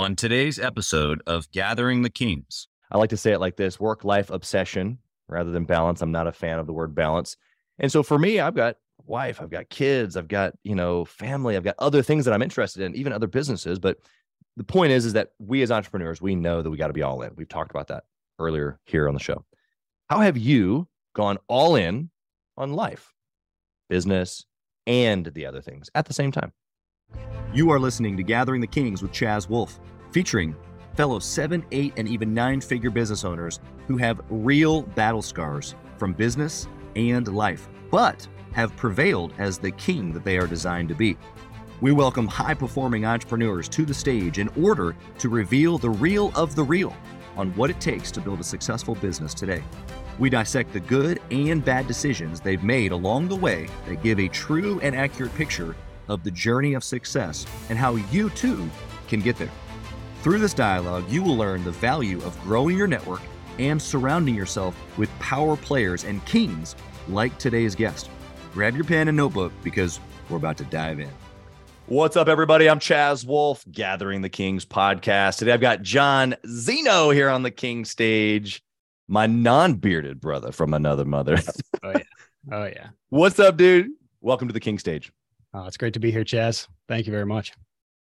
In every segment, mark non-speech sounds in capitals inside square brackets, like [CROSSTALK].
On today's episode of Gathering the Kings, I like to say it like this work life obsession rather than balance. I'm not a fan of the word balance. And so for me, I've got wife, I've got kids, I've got, you know, family, I've got other things that I'm interested in, even other businesses. But the point is, is that we as entrepreneurs, we know that we got to be all in. We've talked about that earlier here on the show. How have you gone all in on life, business, and the other things at the same time? You are listening to Gathering the Kings with Chaz Wolfe, featuring fellow seven, eight, and even nine figure business owners who have real battle scars from business and life, but have prevailed as the king that they are designed to be. We welcome high performing entrepreneurs to the stage in order to reveal the real of the real on what it takes to build a successful business today. We dissect the good and bad decisions they've made along the way that give a true and accurate picture of the journey of success and how you too can get there. Through this dialogue, you will learn the value of growing your network and surrounding yourself with power players and kings like today's guest. Grab your pen and notebook because we're about to dive in. What's up, everybody? I'm Chaz Wolfe, Gathering the Kings podcast. Today I've got John Zinno here on the King stage, my non bearded brother from another mother. oh, yeah. Oh, yeah. [LAUGHS] What's up, dude? Welcome to the King stage. Oh, it's great to be here, Chaz. Thank you very much.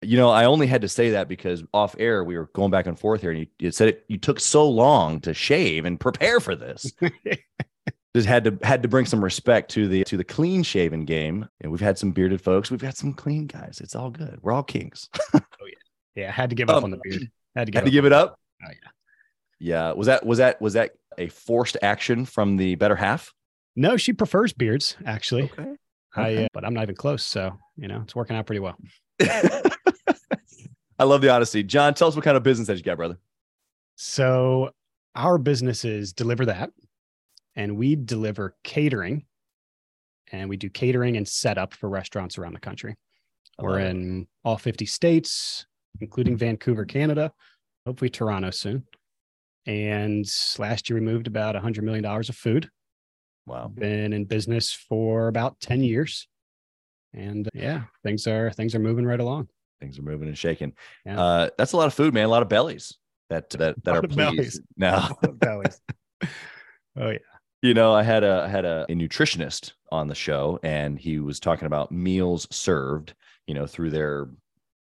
You know, I only had to say that because off air we were going back and forth here, and you, you said it. You took so long to shave and prepare for this. [LAUGHS] Just had to had to bring some respect to the to the clean shaven game. And we've had some bearded folks. We've got some clean guys. It's all good. We're all kings. [LAUGHS] oh yeah, yeah. I had to give up um, on the beard. Had to give, had to give it up. Oh yeah, yeah. Was that was that was that a forced action from the better half? No, she prefers beards actually. Okay. I, uh, but I'm not even close. So, you know, it's working out pretty well. [LAUGHS] I love the honesty. John, tell us what kind of business that you got, brother. So, our businesses DeliverThat, and we deliver catering, and we do catering and setup for restaurants around the country. We're it. in all 50 states, including Vancouver, Canada, hopefully Toronto soon. And last year we moved about $100 million of food Wow. Been in business for about 10 years. And uh, yeah, things are things are moving right along. Things are moving and shaking. Yeah. Uh, that's a lot of food, man. A lot of bellies that that that are pleased bellies. [LAUGHS] now. bellies. Oh yeah. You know, I had a I had a, a nutritionist on the show, and he was talking about meals served, you know, through their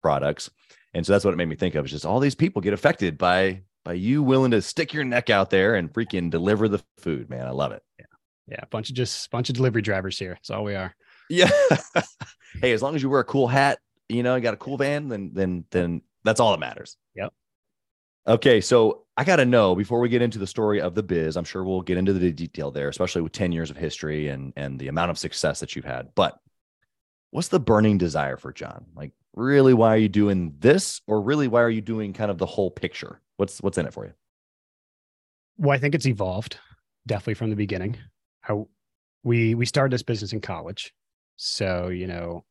products. And so that's what it made me think of. Is just all these people get affected by by you willing to stick your neck out there and freaking deliver the food, man. I love it. Yeah yeah, a bunch of just bunch of delivery drivers here. That's all we are. Yeah. [LAUGHS] hey, as long as you wear a cool hat, you know, you got a cool van, then then then that's all that matters. Yep. Okay, so I got to know before we get into the story of the biz. I'm sure we'll get into the detail there, especially with 10 years of history and and the amount of success that you've had. But what's the burning desire for John? Like, really, why are you doing this, or really, why are you doing kind of the whole picture? What's what's in it for you? Well, I think it's evolved definitely from the beginning how we we started this business in college. So you know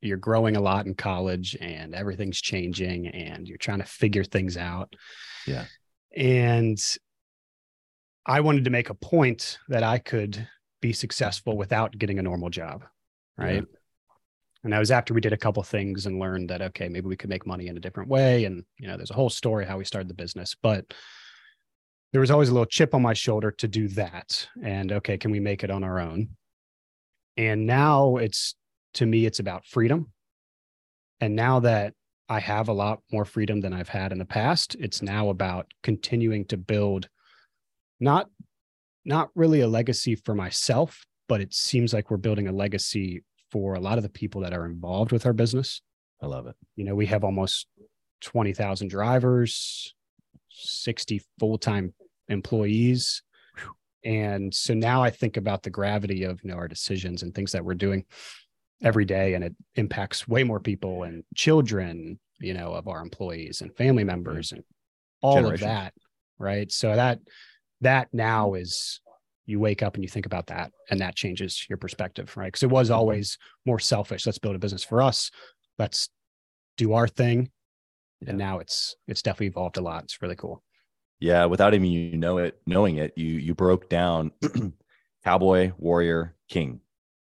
you're growing a lot in college and everything's changing and you're trying to figure things out. Yeah. And i wanted to make a point that i could be successful without getting a normal job right? Yeah. and that was after we did a couple things and learned that okay maybe we could make money in a different way. And you know there's a whole story how we started the business but there was always a little chip on my shoulder to do that. And okay, can we make it on our own? And now it's to me, it's about freedom. And now that I have a lot more freedom than I've had in the past, it's now about continuing to build not not really a legacy for myself, but it seems like we're building a legacy for a lot of the people that are involved with our business. I love it. You know, we have almost 20,000 drivers, 60 full-time employees. And so now I think about the gravity of you know our decisions and things that we're doing every day, and it impacts way more people and children, you know, of our employees and family mm-hmm. members and all of that. Right. So that that now mm-hmm. is you wake up and you think about that and that changes your perspective right? Because it was mm-hmm. always more selfish. Let's build a business for us. Let's do our thing. Yeah. and now it's it's definitely evolved a lot. It's really cool yeah, without even you know it, knowing it, you you broke down [CLEARS THROAT] cowboy, warrior, king.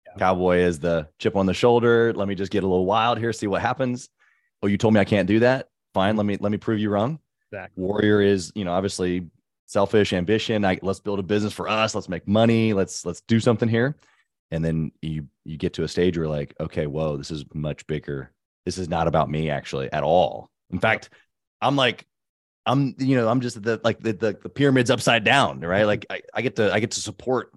Yeah. Cowboy is the chip on the shoulder. Let me just get a little wild here, see what happens. Oh, you told me I can't do that. fine. Let me let me prove you wrong. Exactly. Warrior is, you know, obviously selfish ambition. I, let's build a business for us. Let's make money. Let's let's do something here. And then you you get to a stage where like, okay, whoa, this is much bigger. This is not about me actually at all. In fact, I'm like, I'm you know, I'm just the like the the, the pyramid's upside down, right? Like I, I get to I get to support,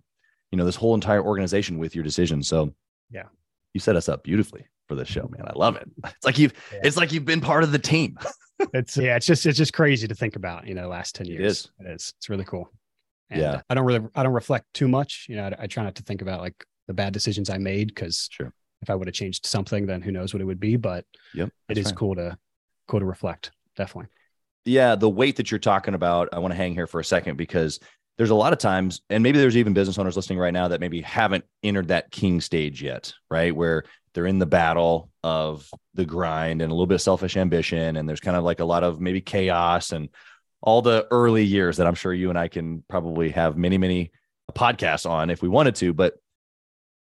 you know, this whole entire organization with your decision. So Yeah. you set us up beautifully for this show, man. I love it. [LAUGHS] It's like you've Yeah. it's like you've been part of the team. [LAUGHS] It's yeah, it's just it's just crazy to think about. You know, the last ten years. is. It is. It's really cool. And Yeah. uh, I don't really I don't reflect too much. You know, I, I try not to think about like the bad decisions I made because Sure. if I would have changed something, then who knows what it would be. But Yep. it right. cool to cool to reflect. Definitely. Yeah, the weight that you're talking about, I want to hang here for a second because there's a lot of times, and maybe there's even business owners listening right now that maybe haven't entered that king stage yet, right? Where they're in the battle of the grind and a little bit of selfish ambition, and there's kind of like a lot of maybe chaos and all the early years that I'm sure you and I can probably have many, many podcasts on if we wanted to. But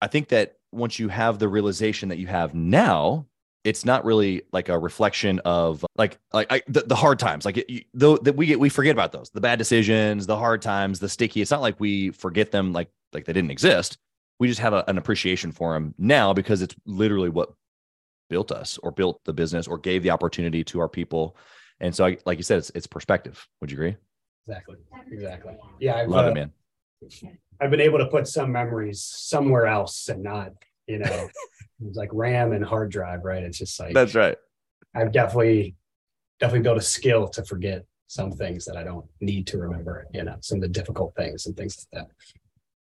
I think that once you have the realization that you have now, it's not really like a reflection of like like I, the, the hard times like it, you, though that we get we forget about those the bad decisions the hard times the sticky it's not like we forget them like like they didn't exist we just have a, an appreciation for them now because it's literally what built us or built the business or gave the opportunity to our people and so I, like you said it's it's perspective would you agree Exactly. Exactly. Yeah. I've, love uh, it man I've been able to put some memories somewhere else and not, you know, it's like RAM and hard drive, right? It's just like that's right I've definitely definitely built a skill to forget some things that I don't need to remember, you know, some of the difficult things and things like that.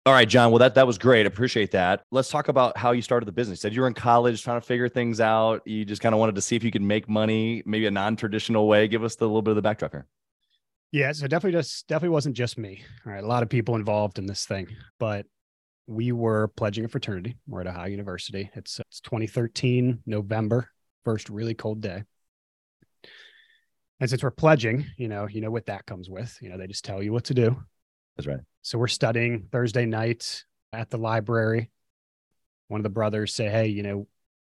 All right, John. Well, that that was great. Appreciate that. Let's talk about how you started the business. You said you were in college trying to figure things out. You just kind of wanted to see if you could make money, maybe a non-traditional way. Give us the little bit of the backdrop here. Yeah, so definitely just definitely wasn't just me. All right, a lot of people involved in this thing, but we were pledging a fraternity. We're at Ohio University. It's it's 2013 November, first really cold day. And since we're pledging, you know, you know what that comes with. You know, they just tell you what to do. That's right. So we're studying Thursday night at the library. One of the brothers say, "Hey, you know,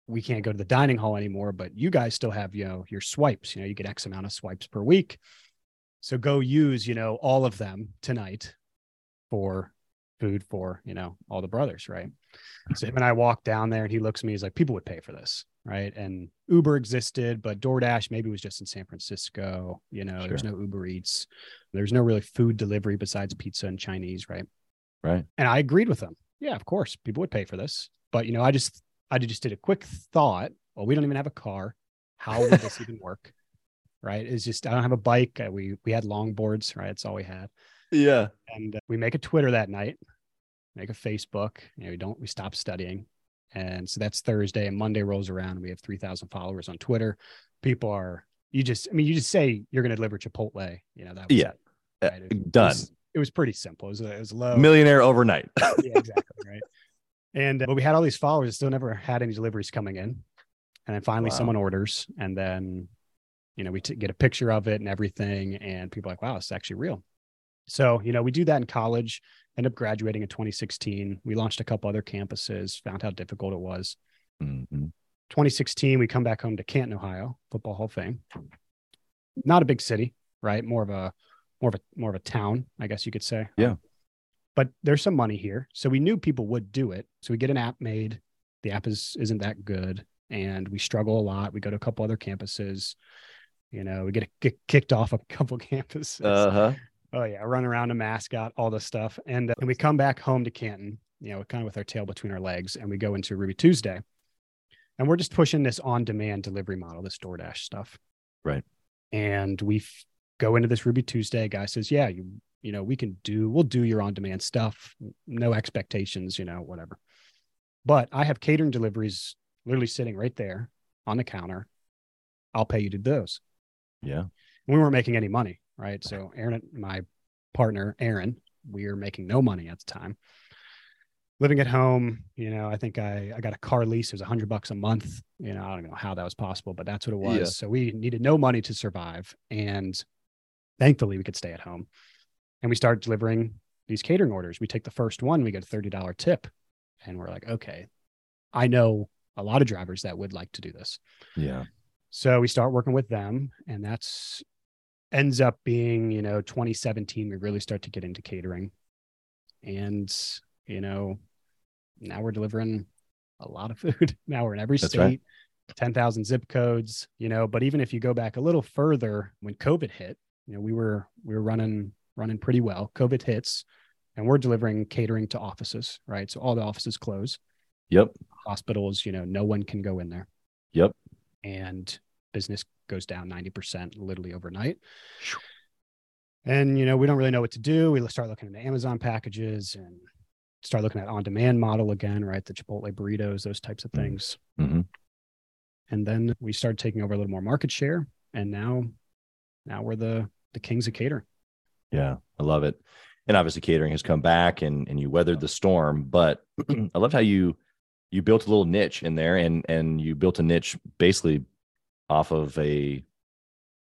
we can't go to the dining hall anymore, but you guys still have, you know, your swipes. You know, you get X amount of swipes per week. So go use, you know, all of them tonight for food for, you know, all the brothers, right? So him and I walk down there and he looks at me, he's like, people would pay for this, right? And Uber existed, but DoorDash maybe was just in San Francisco, you know, there's no Uber Eats. There's no really food delivery besides pizza and Chinese, right? Right. And I agreed with him Yeah, of course, people would pay for this. But you know, I just I just did a quick thought. Well, we don't even have a car. How would this even [LAUGHS] work? Right? It's just I don't have a bike. Uh, We we had longboards, right? it's all we had. Yeah. And uh, we make a Twitter that night, make a Facebook. You know, we don't we stop studying. And so that's Thursday and Monday rolls around and we have 3,000 followers on Twitter. People are you just I mean you just say you're going to deliver Chipotle, you know, that was Yeah. it, Uh, right? It Done. was, it was pretty simple. It was, it was low Millionaire overnight. [LAUGHS] yeah, exactly. Right. And uh, but we had all these followers, still never had any deliveries coming in. And then finally, Wow. someone orders, and then you know we t- get a picture of it and everything, and people are like, "Wow, it's actually real." So you know we do that in college. End up graduating in 2016. We launched a couple other campuses. Found how difficult it was. Mhm. 2016, we come back home to Canton, Ohio, Football Hall of Fame. Not a big city, right? More of a more of a more of a town, I guess you could say. Yeah. But there's some money here, so we knew people would do it. So we get an app made. The app is isn't that good, and we struggle a lot. We go to a couple other campuses. You know, we get, get kicked off a couple [LAUGHS] campuses. Uh-huh. Oh yeah, run around a mascot, all this stuff, and uh, and we come back home to Canton, you know, kind of with our tail between our legs, and we go into Ruby Tuesday, and we're just pushing this on-demand delivery model, this DoorDash stuff, Right. And we f- go into this Ruby Tuesday. Guy says, "Yeah, you you know, we can do, we'll do your on-demand stuff, no expectations, you know, whatever." But I have catering deliveries literally sitting right there on the counter. I'll pay you to do those Yeah. we weren't making any money, right? So Aaron, my partner, Aaron, we are making no money at the time. Living at home, you know, I think I, I got a car lease. It was a hundred bucks a month. You know, I don't know how that was possible, but that's what it was. Yeah. So we needed no money to survive. And thankfully we could stay at home. And we start delivering these catering orders. We take the first one, we get a $30 tip. And we're like, okay, I know a lot of drivers that would like to do this. Yeah. So we start working with them, and that's ends up being, you know, 2017. We really start to get into catering, and you know, now we're delivering a lot of [LAUGHS] food. now we're in every That's state. right. 10,000 zip codes, you know, but even if you go back a little further when COVID hit, you know, we were we were running running pretty well. COVID hits and we're delivering catering to offices, right? So all the offices close. Yep. Hospitals, you know, no one can go in there. Yep. And business goes down 90% literally overnight. And you know, we don't really know what to do. We start looking into Amazon packages and start looking at on-demand model again, right? The Chipotle burritos, those types of Mhm. things. hmm And then we started taking over a little more market share. And now now we're the the kings of catering. Yeah, I love it. And obviously catering has come back and and you weathered the storm, but [CLEARS THROAT] I loved how you you built a little niche in there and and you built a niche basically off of a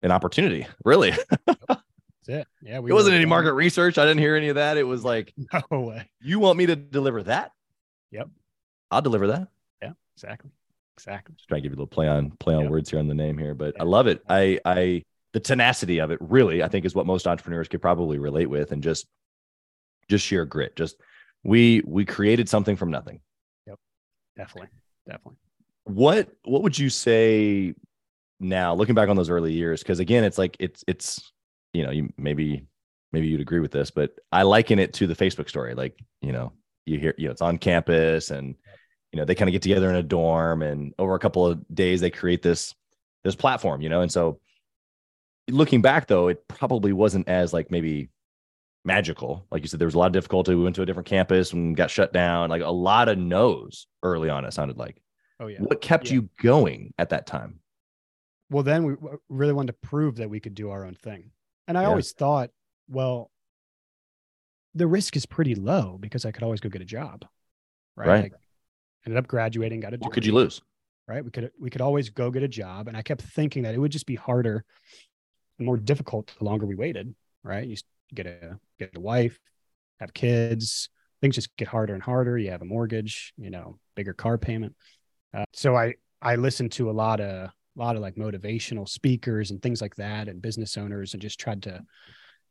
an opportunity. Really. [LAUGHS] That's it. Yeah. We it wasn't any market research. I didn't hear any of that. It was like, [LAUGHS] No way. you want me to deliver that? Yep. I'll deliver that. Yeah, exactly. Exactly. Just trying to give you a little play on play on Yep. words here on the name here, but I love it. I I the tenacity of it really I think is what most entrepreneurs could probably relate with and just just sheer grit. Just we we created something from nothing. Yep. Definitely. Definitely. What what would you say now looking back on those early years because again it's like it's it's you know you maybe maybe you'd agree with this but I liken it to the Facebook story like you know you hear you know it's on campus and you know they kind of get together in a dorm and over a couple of days they create this this platform you know? And so looking back though it probably wasn't as like maybe magical. Like you said there was a lot of difficulty. We went to a different campus and got shut down. Like a lot of no's early on it sounded like. Oh yeah. what kept Yeah. you going at that time Well, then we really wanted to prove that we could do our own thing. And I Yeah. always thought, well, the risk is pretty low because I could always go get a job. Right. Right. Like, ended up graduating, got a what could you lose Right. We could we could always go get a job. And I kept thinking that it would just be harder and more difficult the longer we waited. Right. You get a get a wife, have kids, things just get harder and harder. You have a mortgage, you know, bigger car payment. Uh, so I I listened to a lot of a lot of like motivational speakers and things like that and business owners and just tried to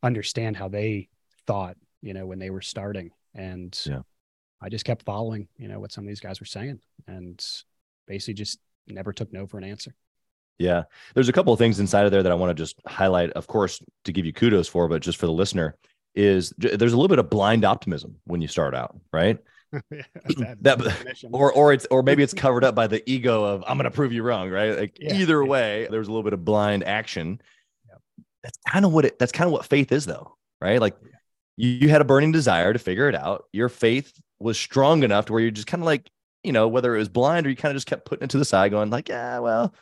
understand how they thought, you know, when they were starting. And Yeah. I just kept following, you know, what some of these guys were saying and basically just never took no for an answer. Yeah. There's a couple of things inside of there that I want to just highlight, of course, to give you kudos for, but just for the listener, is there's a little bit of blind optimism when you start out, right? [LAUGHS] [CLEARS THROAT] that, That- Or or it's or maybe it's [LAUGHS] covered up by the ego of I'm gonna prove you wrong, right? Like Yeah, either yeah. way, there's a little bit of blind action. Yep. That's kind of what it that's kind of what faith is though, right? Like you, you had a burning desire to figure it out. Your faith was strong enough to where you're just kind of like, you know, whether it was blind or you kind of just kept putting it to the side, going like, yeah, well,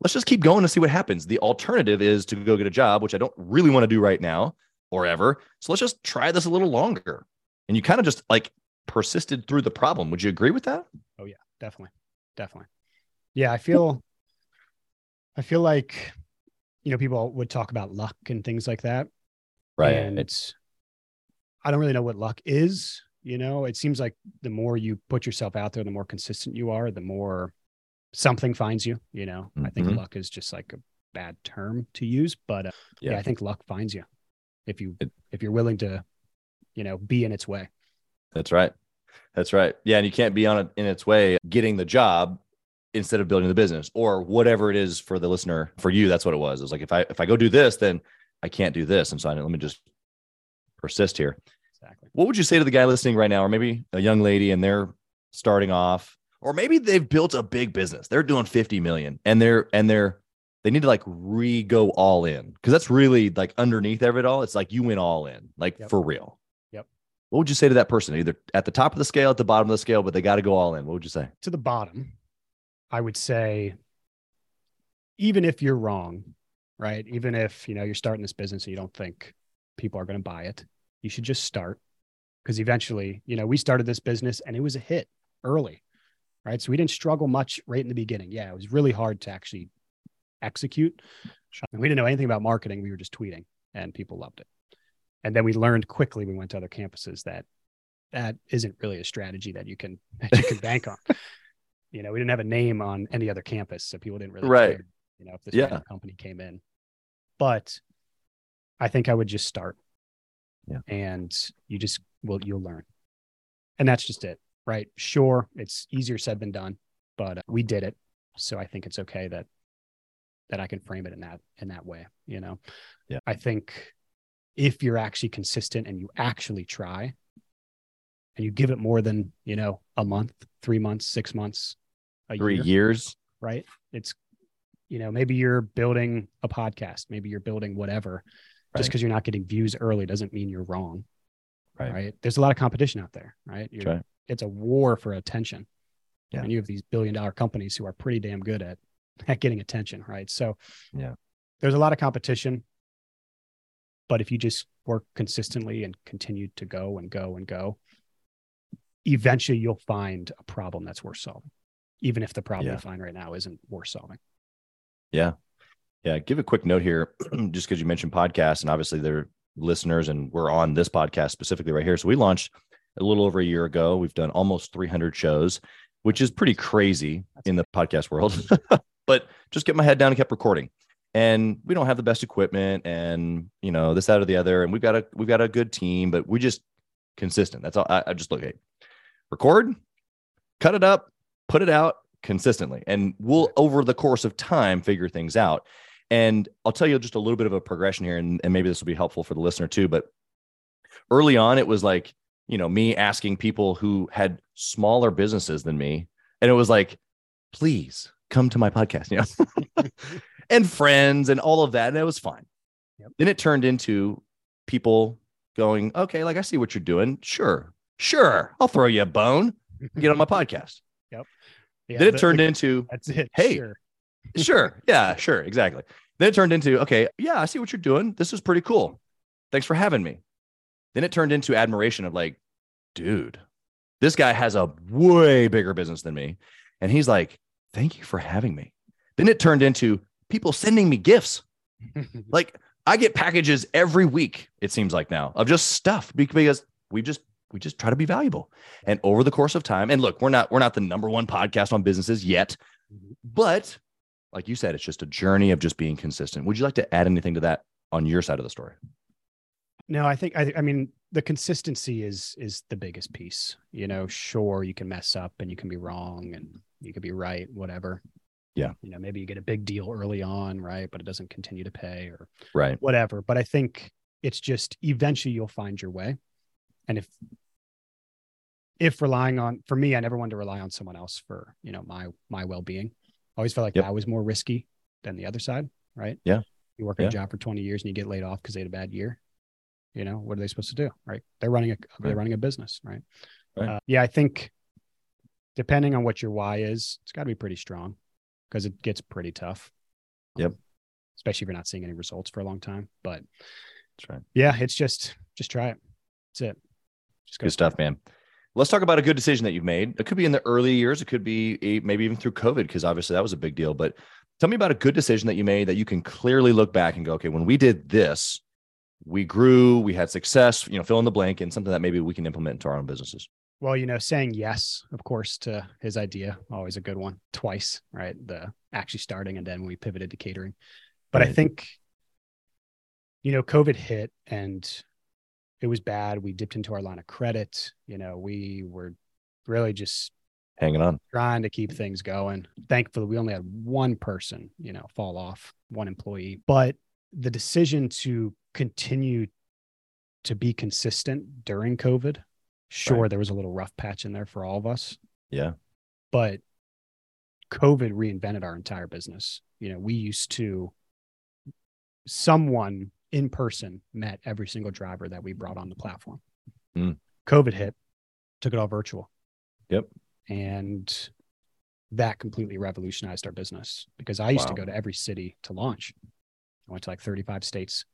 let's just keep going and see what happens. The alternative is to go get a job, which I don't really want to do right now or ever. So let's just try this a little longer. And you kind of just like persisted through the problem. Would you agree with that? Oh yeah, definitely definitely yeah i feel i feel like you know people would talk about luck and things like that Right. and it's i don't really know what luck is you know it seems like the more you put yourself out there the more consistent you are the more something finds you you know i think Mhm. luck is just like a bad term to use but uh, yeah. Yeah. i think luck finds you if you It- if you're willing to you know be in its way That's right. That's right. Yeah. And you can't be on it in its way getting the job instead of building the business or whatever it is for the listener. For you, that's what it was. It was like if I if I go do this, then I can't do this. And so I, let me just persist here. exactly What would you say to the guy listening right now, or maybe a young lady and they're starting off, or maybe they've built a big business. They're doing 50 million and they're and they're they need to like re go all in because that's really like underneath of it all. It's like you went all in, like Yep. for real. What would you say to that person? Either at the top of the scale, at the bottom of the scale, but they got to go all in. What would you say? to the bottom, I would say, even if you're wrong, right? Even if you know you're starting this business and you don't think people are going to buy it, you should just start because eventually, you know, we started this business and it was a hit early, right? So we didn't struggle much right in the beginning. Yeah, it was really hard to actually execute. And we didn't know anything about marketing. We were just tweeting and people loved it. And then we learned quickly, we went to other campuses that that isn't really a strategy that you can [LAUGHS] that you can bank on. [LAUGHS] You know, we didn't have a name on any other campus, so people didn't really Right. care. you know, if this Yeah. company came in. But I think I would just start. Yeah. And you just will you'll learn. And that's just it, right? Sure, it's easier said than done, but uh, we did it. So I think it's okay that that I can frame it in that in that way, you know. Yeah. I think if you're actually consistent and you actually try and you give it more than, you know, a month, 3 months, 6 months, a Three year, years. right? It's, you know, maybe you're building a podcast, maybe you're building whatever. Just because you're not getting views early doesn't mean you're wrong. Right. There's a lot of competition out there, right? You're, right. It's a war for attention. Yeah. And you have these billion dollar companies who are pretty damn good at, at getting attention, right? So Yeah. there's a lot of competition. But if you just work consistently and continue to go and go and go, eventually you'll find a problem that's worth solving, even if the problem Yeah. you find right now isn't worth solving. Yeah. Yeah. Give a quick note here, [CLEARS THROAT] just because you mentioned podcasts, and obviously they're listeners, and we're on this podcast specifically right here. So we launched a little over a year ago. We've done almost 300 shows, which is pretty crazy That's in the podcast world. [LAUGHS] but just get my head down and kept recording. And we don't have the best equipment, and you know this, that, or the other. And we've got a we've got a good team, but we just consistent. That's all. I, I just look at record, cut it up, put it out consistently, and we'll over the course of time figure things out. And I'll tell you just a little bit of a progression here, and, and maybe this will be helpful for the listener too. But early on, it was like, you know, me asking people who had smaller businesses than me, and it was like, please come to my podcast, you know, [LAUGHS] and friends and all of that. And it was fine. Yep. Then it turned into people going, okay, like I see what you're doing. Sure, sure, I'll throw you a bone. Get on my [LAUGHS] podcast. Yeah, then it the- turned the- into That's it. Hey, Sure. [LAUGHS] sure. Yeah, sure. Exactly. Then it turned into, okay, yeah, I see what you're doing. This is pretty cool. Thanks for having me. Then it turned into admiration of like, dude, this guy has a way bigger business than me. And he's like, thank you for having me. Then it turned into people sending me gifts. [LAUGHS] Like I get packages every week, it seems like now, of just stuff because we just we just try to be valuable. And over the course of time, and look, we're not we're not the number one podcast on businesses yet, but like you said, it's just a journey of just being consistent. Would you like to add anything to that on your side of the story? No, I think I, I mean the consistency is is the biggest piece. You know, sure you can mess up and you can be wrong and you could be right, whatever. Yeah. You know, maybe you get a big deal early on, right? But it doesn't continue to pay or Right. whatever. But I think it's just eventually you'll find your way. And if if relying on for me, I never wanted to rely on someone else for, you know, my my well-being. I always felt like Yep. that was more risky than the other side, right? Yeah. You work at Yeah. a job for 20 years and you get laid off because they had a bad year. You know, what are they supposed to do? Right. They're running a they're Right. running a business, right? Right. Uh, yeah, I think depending on what your why is, it's got to be pretty strong because it gets pretty tough. Yep. Um, especially if you're not seeing any results for a long time. But That's right. yeah, it's just just try it. That's it. Just go Good stuff, man. Let's talk about a good decision that you've made. It could be in the early years. It could be a- maybe even through COVID, because obviously that was a big deal. But tell me about a good decision that you made that you can clearly look back and go, okay, when we did this, we grew, we had success, you know, fill in the blank and something that maybe we can implement into our own businesses. Well, you know, saying yes, of course, to his idea, always a good one. Twice, right? The actually starting and then we pivoted to catering. But I think, you know, COVID hit and it was bad. We dipped into our line of credit. You know, we were really just Hanging on. trying to keep things going. Thankfully, we only had one person, you know, fall off, one employee. But the decision to continue to be consistent during COVID, sure, Right. there was a little rough patch in there for all of us, Yeah. but COVID reinvented our entire business. You know, we used to, someone in person met every single driver that we brought on the platform. Mm. COVID hit, took it all virtual. Yep. And that completely revolutionized our business because I used to go to every city to launch. I went to like 35 states.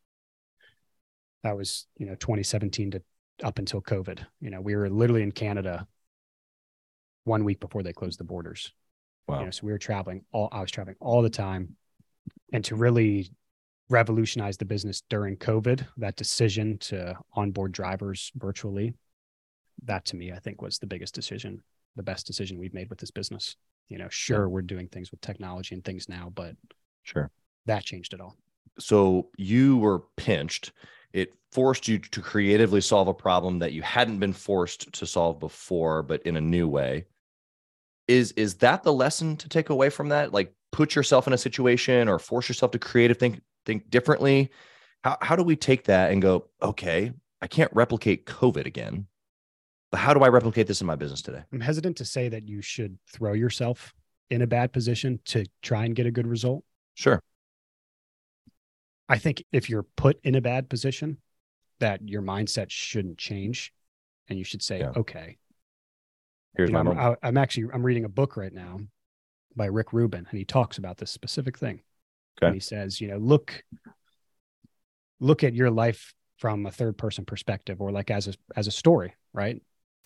That was, you know, 2017 to up until COVID. You know, we were literally in Canada one week before they closed the borders. Wow. You know, so we were traveling all I was traveling all the time. And to really revolutionize the business during COVID, that decision to onboard drivers virtually, that to me, I think was the biggest decision, the best decision we've made with this business. You know, sure, we're doing things with technology and things now, but Sure. That changed it all. So you were pinched. It forced you to creatively solve a problem that you hadn't been forced to solve before, but in a new way. Is is that the lesson to take away from that? Like put yourself in a situation or force yourself to creative think think differently. How how do we take that and go, okay, I can't replicate COVID again. But how do I replicate this in my business today? I'm hesitant to say that you should throw yourself in a bad position to try and get a good result. Sure. I think if you're put in a bad position, that your mindset shouldn't change, and you should say, Yeah. "Okay." Here's You know, my I'm. I- I'm actually I'm reading a book right now by Rick Rubin, and he talks about this specific thing. Okay. And he says, you know, look look at your life from a third person perspective, or like as a as a story, right?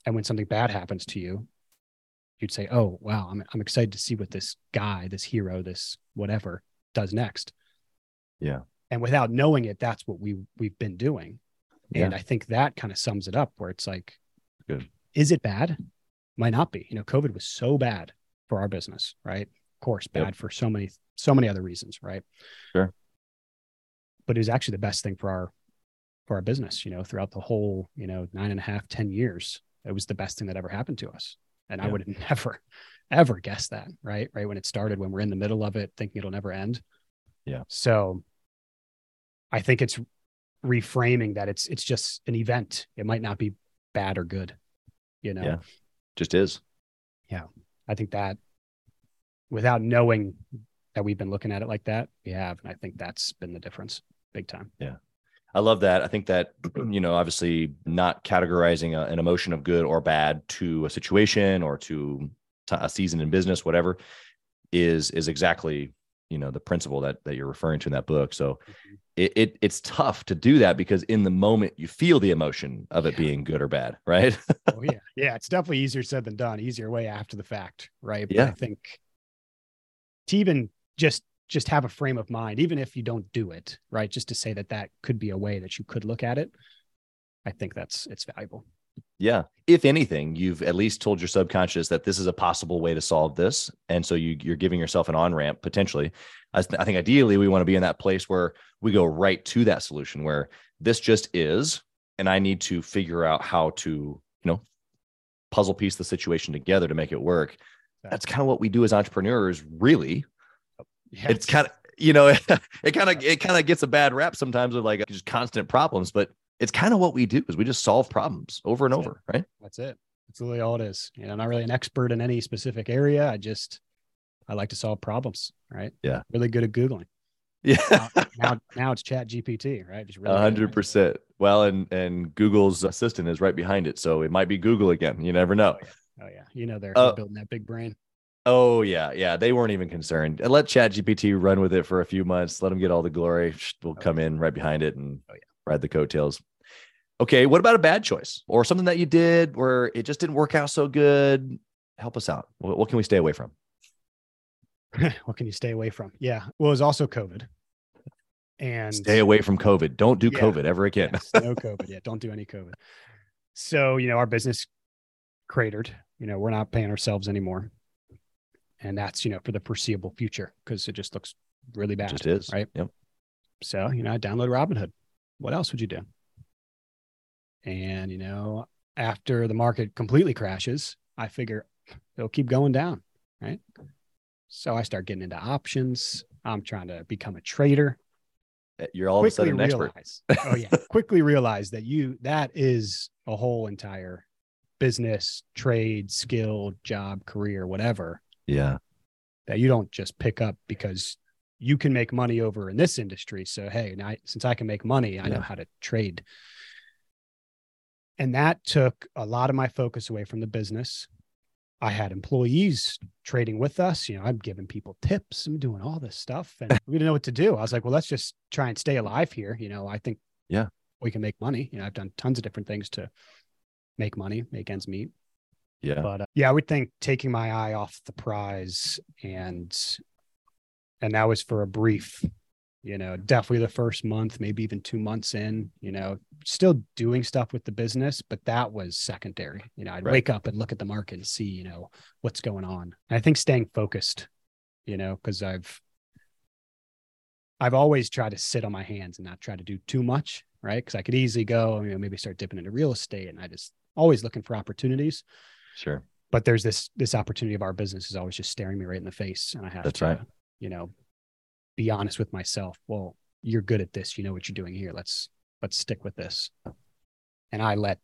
And when something bad happens to you, you'd say, "Oh, wow, I'm I'm excited to see what this guy, this hero, this whatever does next." Yeah. And without knowing it, that's what we we've been doing. And I think that kind of sums it up where it's like, Good. is it bad? Might not be. You know, COVID was so bad for our business, right? Of course, Yep. bad for so many, so many other reasons, right? Sure. But it was actually the best thing for our for our business, you know, throughout the whole, you know, nine and a half, ten years. It was the best thing that ever happened to us. And I would have [LAUGHS] never, ever guessed that, right? Right. When it started, when we're in the middle of it, thinking it'll never end. Yeah. So I think it's reframing that it's it's just an event. It might not be bad or good. You know, Yeah. Just is. Yeah. I think that without knowing that we've been looking at it like that, we have. And I think that's been the difference big time. Yeah. I love that. I think that, [CLEARS THROAT] you know, obviously not categorizing a, an emotion of good or bad to a situation or to a season in business, whatever, is is exactly you know the principle that that you're referring to in that book. So Mhm. it, it it's tough to do that because in the moment you feel the emotion of it Yeah. being good or bad, [LAUGHS] right? oh yeah. Yeah. It's definitely easier said than done. Easier way after the fact. Right. But Yeah. I think to even just just have a frame of mind, even if you don't do it, right? Just to say that that could be a way that you could look at it. I think that's it's valuable. Yeah. If anything, you've at least told your subconscious that this is a possible way to solve this. And so you, you're giving yourself an on ramp potentially. I, I think ideally we want to be in that place where we go right to that solution where this just is. And I need to figure out how to, you know, puzzle piece the situation together to make it work. That's kind of what we do as entrepreneurs, really. Yeah, It's kind of, you know, [LAUGHS] it kind of it kind of gets a bad rap sometimes with like just constant problems, but it's kind of what we do is we just solve problems over and That's it. over, right? That's it. That's really all it is. You know, I'm not really an expert in any specific area. I just I like to solve problems, right? Yeah. Really good at Googling. Yeah. Now now it's ChatGPT, right? Just really A good at hundred it. percent. Well, and and Google's assistant is right behind it, so it might be Google again. You never know. Oh yeah. You know they're, Uh, building that big brain. Oh yeah, yeah. They weren't even concerned. And Let ChatGPT run with it for a few months. Let them get all the glory. We'll Oh, come in right behind it and Oh, yeah. Ride the coattails. Okay, what about a bad choice or something that you did where it just didn't work out so good? Help us out. What, what can we stay away from? [LAUGHS] what can you stay away from? Yeah. Well, it was also COVID. And Stay away from COVID. Don't do Yeah. COVID ever again. Yes, no COVID. Yeah, don't do any COVID. So, you know, our business cratered. You know, we're not paying ourselves anymore. And that's, you know, for the foreseeable future because it just looks really It bad. just is. right? Yep. So, you know, I download Robinhood. What else would you do? And, you know, after the market completely crashes, I figure it'll keep going down. Right. So I start getting into options. I'm trying to become a trader. You're all of a sudden an expert. oh yeah, [LAUGHS] quickly realize that you that is a whole entire business, trade, skill, job, career, whatever Yeah. that you don't just pick up because you can make money over in this industry. So hey, now since I can make money, I know how to trade. And that took a lot of my focus away from the business. I had employees trading with us. You know, I'm giving people tips. I'm doing all this stuff, and [LAUGHS] we didn't know what to do. I was like, well, let's just try and stay alive here. You know, I think Yeah. we can make money. You know, I've done tons of different things to make money, make ends meet. Yeah. But uh, yeah, I would think taking my eye off the prize and and that was for a brief, you know, definitely the first month, maybe even two months in, you know, still doing stuff with the business, but that was secondary. You know, I'd Right. wake up and look at the market and see, you know, what's going on. And I think staying focused, you know, because I've I've always tried to sit on my hands and not try to do too much, right? Because I could easily go, you know, maybe start dipping into real estate, and I just always looking for opportunities. Sure. But there's this this opportunity of our business is always just staring me right in the face, and I have That's to, right. You know, be honest with myself. Well, you're good at this. You know what you're doing here. Let's let's stick with this. And I let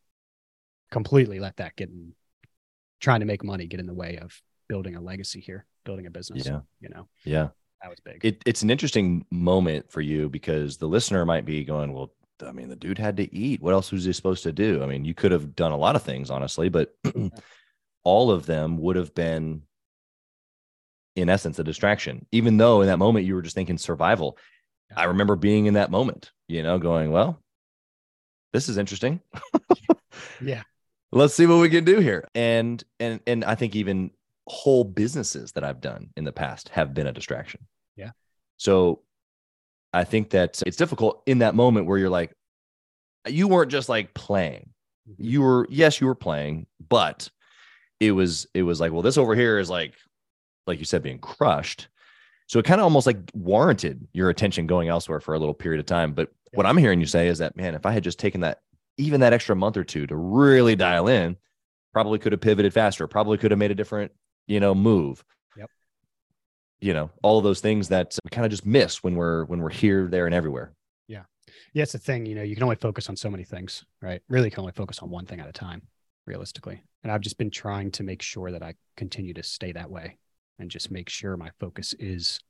completely let that get in trying to make money get in the way of building a legacy here, building a business. Yeah. You know, Yeah. that was big. It, it's an interesting moment for you because the listener might be going, well, I mean, the dude had to eat. What else was he supposed to do? I mean, you could have done a lot of things, honestly, but [CLEARS THROAT] all of them would have been, in essence, a distraction, even though in that moment you were just thinking survival. I remember being in that moment, you know, going, well, this is interesting. [LAUGHS] yeah. let's see what we can do here and and and i think even whole businesses that i've done in the past have been a distraction Yeah. so i think that it's difficult in that moment where you're like you weren't just like playing Mhm. you were yes you were playing but it was it was like well this over here is like like you said being crushed so it kind of almost like warranted your attention going elsewhere for a little period of time but what i'm hearing you say is that man if i had just taken that even that extra month or two to really dial in probably could have pivoted faster probably could have made a different you know move Yep. you know all of those things that we kind of just miss when we're when we're here there and everywhere Yeah. Yeah, it's the thing, you know, you can only focus on so many things, right? Really can only focus on one thing at a time, realistically. And I've just been trying to make sure that I continue to stay that way and just make sure my focus is,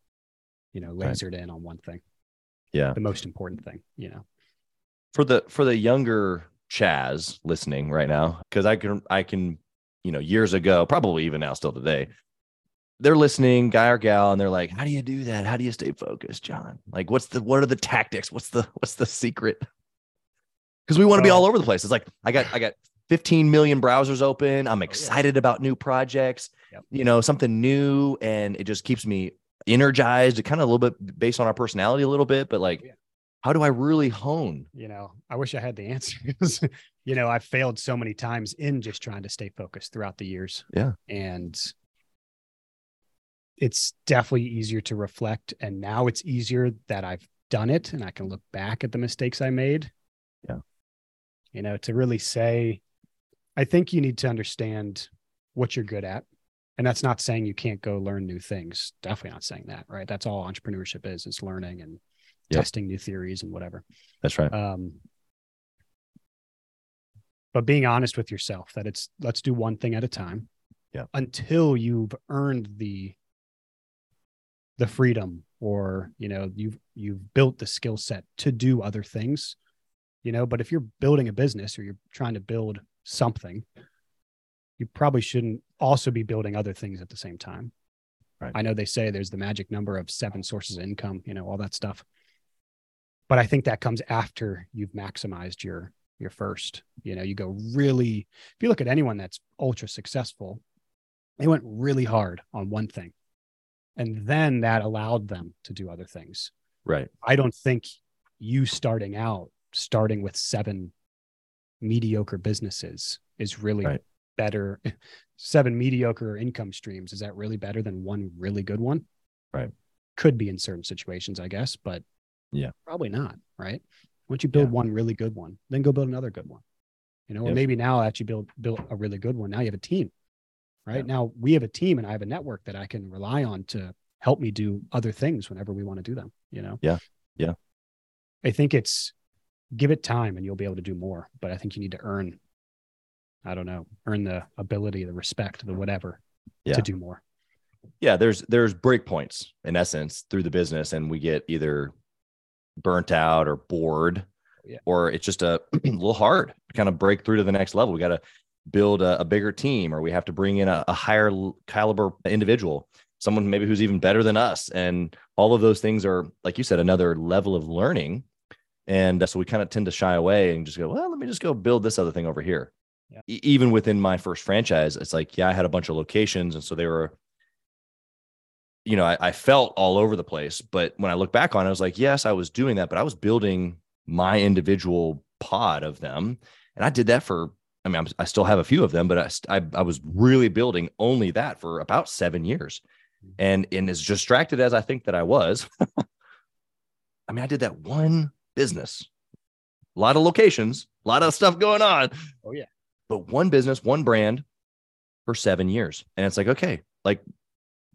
you know, Right. lasered in on one thing, yeah the most important thing, you know. for the for the younger Chaz listening right now, because I can I can, you know, years ago, probably even now, still today, they're listening, guy or gal, and they're like, "How do you do that? How do you stay focused, John? Like, what's the what are the tactics? What's the what's the secret?" Because we want to be all over the place. It's like I got I got 15 million browsers open. I'm oh, excited about new projects. Yep. You know, something new, and it just keeps me energized. It kind of a little bit based on our personality, a little bit, but like, Yeah. how do I really hone? You know, I wish I had the answer [LAUGHS] because, you know, I've failed so many times in just trying to stay focused throughout the years. Yeah. And it's definitely easier to reflect. And now it's easier that I've done it and I can look back at the mistakes I made. Yeah. You know, to really say, I think you need to understand what you're good at. And that's not saying you can't go learn new things. Definitely not saying that, right? That's all entrepreneurship is, is learning and Yep. testing new theories and whatever. That's right. Um, but being honest with yourself that it's let's do one thing at a time. Yeah. Until you've earned the the freedom or you know you've you've built the skill set to do other things you know but if you're building a business or you're trying to build something you probably shouldn't also be building other things at the same time Right. i know they say there's the magic number of seven sources of income you know all that stuff but i think that comes after you've maximized your your first you know you go really if you look at anyone that's ultra successful they went really hard on one thing and then that allowed them to do other things Right. i don't think you starting out starting with seven mediocre businesses is really Right. better [LAUGHS] seven mediocre income streams is that really better than one really good one Right. could be in certain situations i guess but Yeah. probably not right once you build Yeah. one really good one then go build another good one you know or maybe now that you build build a really good one now you have a team right Yeah. now we have a team and i have a network that i can rely on to help me do other things whenever we want to do them you know Yeah. Yeah. i think it's give it time and you'll be able to do more but i think you need to earn i don't know earn the ability the respect the whatever Yeah. to do more yeah there's there's break points in essence through the business and we get either burnt out or bored Yeah. or it's just a, [CLEARS THROAT] little hard to kind of break through to the next level we got to build a, a bigger team or we have to bring in a, a higher caliber individual someone maybe who's even better than us and all of those things are like you said another level of learning and uh, so we kind of tend to shy away and just go well let me just go build this other thing over here Yeah. E- even within my first franchise it's like yeah i had a bunch of locations and so they were you know, I, I felt all over the place. But when I look back on it, I was like, yes, I was doing that, but I was building my individual pod of them. And I did that for, I mean, I'm, I still have a few of them, but I, I, I was really building only that for about seven years. And, and as distracted as I think that I was, [LAUGHS] I mean, I did that one business, a lot of locations, a lot of stuff going on. Oh, yeah. But one business, one brand for seven years. And it's like, okay, like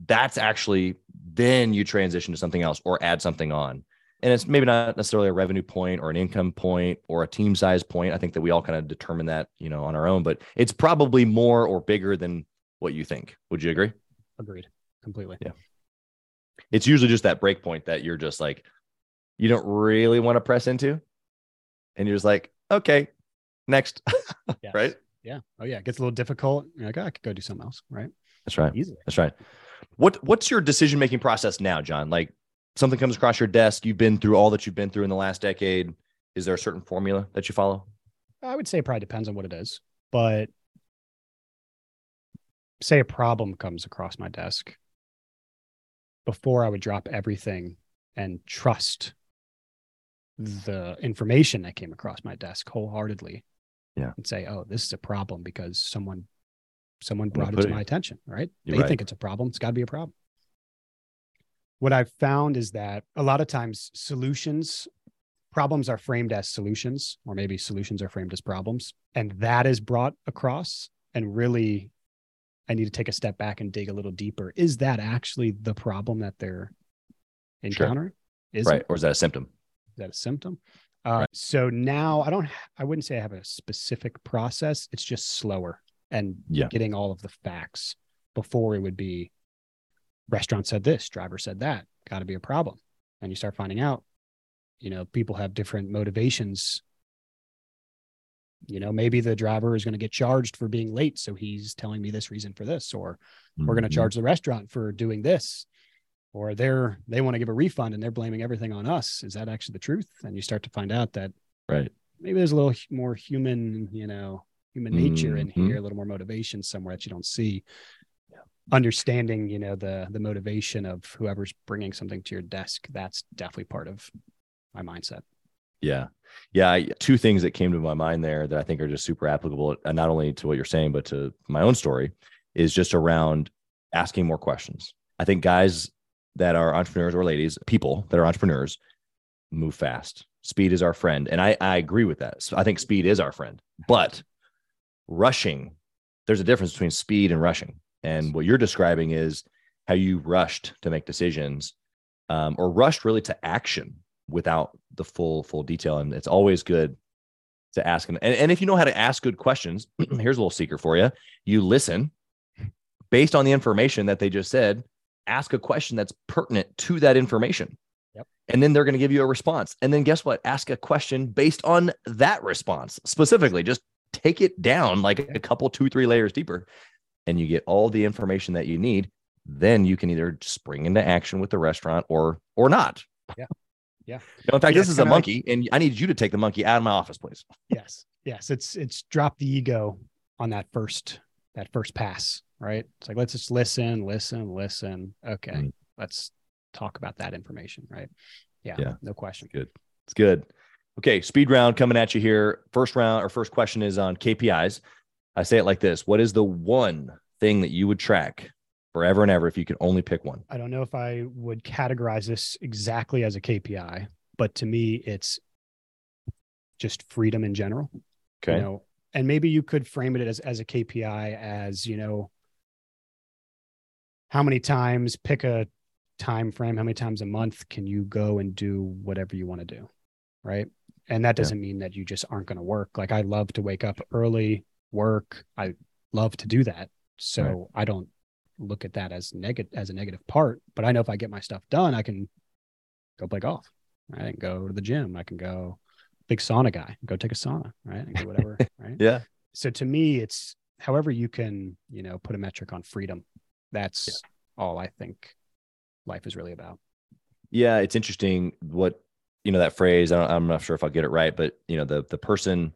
that's actually then you transition to something else or add something on. And it's maybe not necessarily a revenue point or an income point or a team size point. I think that we all kind of determine that, you know, on our own, but it's probably more or bigger than what you think. Would you agree? Agreed. Completely. Yeah. It's usually just that break point that you're just like, you don't really want to press into. And you're just like, okay, next. [LAUGHS] Yes. right? Yeah. Oh yeah. It gets a little difficult. You're like, oh, I could go do something else. Right. That's right. Easily. That's right. What what's your decision making process now, John? Like something comes across your desk, you've been through all that you've been through in the last decade. Is there a certain formula that you follow? I would say it probably depends on what it is, but say a problem comes across my desk before I would drop everything and trust the information that came across my desk wholeheartedly. Yeah. And say, oh, this is a problem because someone someone brought it to it- my attention, right? You're they right. think it's a problem. It's got to be a problem. What I've found is that a lot of times solutions, problems are framed as solutions, or maybe solutions are framed as problems. And that is brought across. And really, I need to take a step back and dig a little deeper. Is that actually the problem that they're Sure. encountering? Is right. it? Or is that a symptom? Is that a symptom? Uh, So now I don't, I wouldn't say I have a specific process. It's just slower and Yeah. getting all of the facts before it would be restaurant said this, driver said that, got to be a problem. And you start finding out, you know, people have different motivations. You know, maybe the driver is going to get charged for being late. So he's telling me this reason for this, or we're going to charge the restaurant for doing this or they're they want to give a refund and they're blaming everything on us is that actually the truth and you start to find out that Right. maybe there's a little more human you know human nature in Mhm. here a little more motivation somewhere that you don't see understanding you know the the motivation of whoever's bringing something to your desk that's definitely part of my mindset Yeah. Yeah. I, two things that came to my mind there that I think are just super applicable, uh, not only to what you're saying, but to my own story is just around asking more questions. I think guys that are entrepreneurs or ladies, people that are entrepreneurs move fast. Speed is our friend. And I, I agree with that. So I think speed is our friend, but rushing, there's a difference between speed and rushing. And what you're describing is how you rushed to make decisions um, or rushed really to action without the full full detail and it's always good to ask them and, and if you know how to ask good questions [CLEARS THROAT] here's a little secret for you you listen based on the information that they just said ask a question that's pertinent to that information. Yep. and then they're going to give you a response. And then guess what? Ask a question based on that response specifically. Just take it down like a couple two three layers deeper and you get all the information that you need. Then you can either spring into action with the restaurant or or not. Yeah. Yeah. Know, in fact, Yeah, this is a like- monkey, and I need you to take the monkey out of my office, please. yes. Yes. It's it's drop the ego on that first that first pass right it's like let's just listen listen listen okay Mm. let's talk about that information right yeah, Yeah. no question Good. It's good. Okay, speed round coming at you here. First round or first question is on KPIs. I say it like this: What is the one thing that you would track forever and ever if you could only pick one? i don't know if i would categorize this exactly as a kpi but to me it's just freedom in general Okay. you know and maybe you could frame it as as a kpi as you know how many times pick a time frame how many times a month can you go and do whatever you want to do right? And that doesn't mean that you just aren't going to work. Like i love to wake up early work. I love to do that. So Right. i don't look at that as negative as a negative part but i know if i get my stuff done i can go play golf. Right I can go to the gym. I can go big sauna guy go take a sauna right? And do whatever [LAUGHS] right? Yeah. so to me it's however you can you know put a metric on freedom that's all i think life is really about Yeah, it's interesting what you know that phrase. I don't, I'm not sure if I'll get it right, but you know the the person,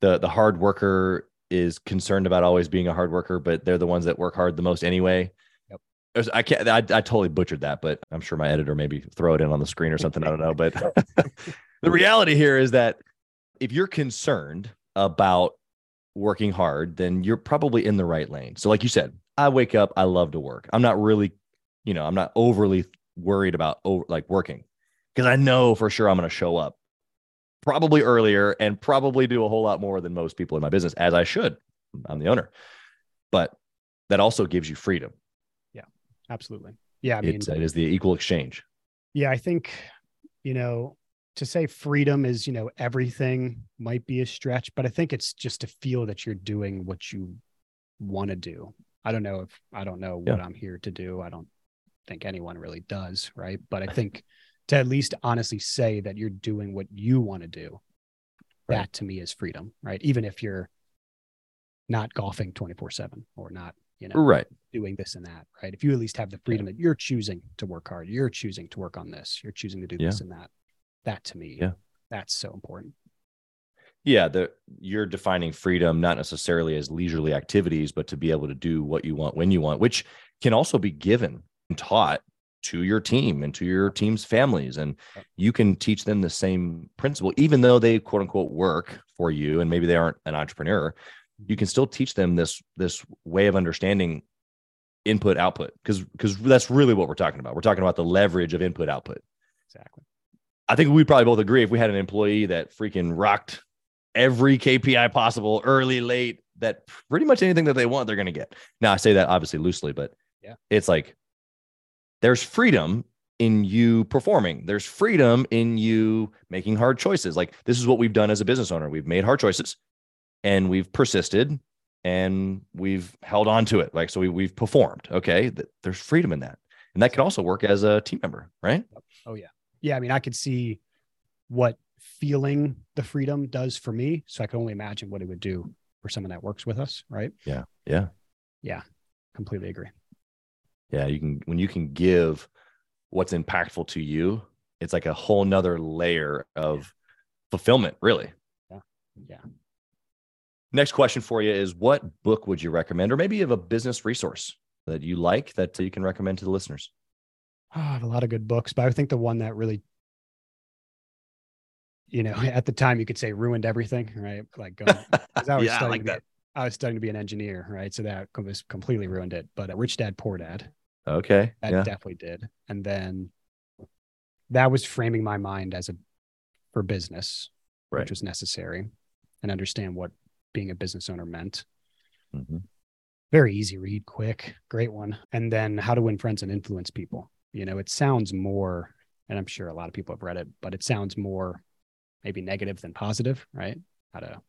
the the hard worker is concerned about always being a hard worker, but they're the ones that work hard the most anyway. Yep. I can't. I, I totally butchered that, but I'm sure my editor maybe throw it in on the screen or something. I don't know, but [LAUGHS] the reality here is that if you're concerned about working hard, then you're probably in the right lane. So, like you said, I wake up, I love to work. I'm not really, you know, I'm not overly worried about over, like working. because I know for sure I'm going to show up probably earlier and probably do a whole lot more than most people in my business, as I should. I'm the owner. But that also gives you freedom. Yeah, absolutely. Yeah. I mean, It's, it is the equal exchange. yeah, I think, you know, to say freedom is, you know, everything might be a stretch, but I think it's just to feel that you're doing what you want to do. I don't know if I don't know Yeah. what I'm here to do. I don't think anyone really does, right? But I think to at least honestly say that you're doing what you want to do, Right. that to me is freedom, right? Even if you're not golfing 24 7 or not, you know, Right. doing this and that, right? If you at least have the freedom that you're choosing to work hard, you're choosing to work on this, you're choosing to do this and that, that to me, Yeah. that's so important. Yeah. The, you're defining freedom not necessarily as leisurely activities, but to be able to do what you want when you want, which can also be given and taught to your team and to your team's families. And you can teach them the same principle, even though they quote unquote work for you and maybe they aren't an entrepreneur. You can still teach them this this way of understanding input output because because that's really what we're talking about. We're talking about the leverage of input output. Exactly. I think we'd probably both agree if we had an employee that freaking rocked every KPI possible, early, late, that pretty much anything that they want, they're going to get. Now, I say that obviously loosely, but Yeah. it's like there's freedom in you performing. There's freedom in you making hard choices. Like this is what we've done as a business owner. We've made hard choices and we've persisted and we've held on to it. Like, so we, we've performed. Okay. Th- There's freedom in that. And that can also work as a team member, right? Oh yeah. Yeah. I mean, I could see what feeling the freedom does for me. So I can only imagine what it would do for someone that works with us. Right. Yeah. Yeah. Yeah. Completely agree. Yeah, you can when you can give what's impactful to you, it's like a whole nother layer of fulfillment, really. Yeah. Yeah. Next question for you is what book would you recommend? Or maybe you have a business resource that you like that you can recommend to the listeners. Oh, I have a lot of good books, but I think the one that really, you know, [LAUGHS] at the time you could say ruined everything, right? Like, going, [LAUGHS] 'cause I was Yeah, studying like to be- that. I was studying to be an engineer, right? So that was completely ruined it. But uh, Rich Dad Poor Dad, Okay. that yeah. definitely did. And then that was framing my mind as a for business, Right. which was necessary, and understand what being a business owner meant. Mhm. Very easy read, quick, great one. And then How to Win Friends and Influence People. You know, it sounds more, and I'm sure a lot of people have read it, but it sounds more maybe negative than positive, right? How to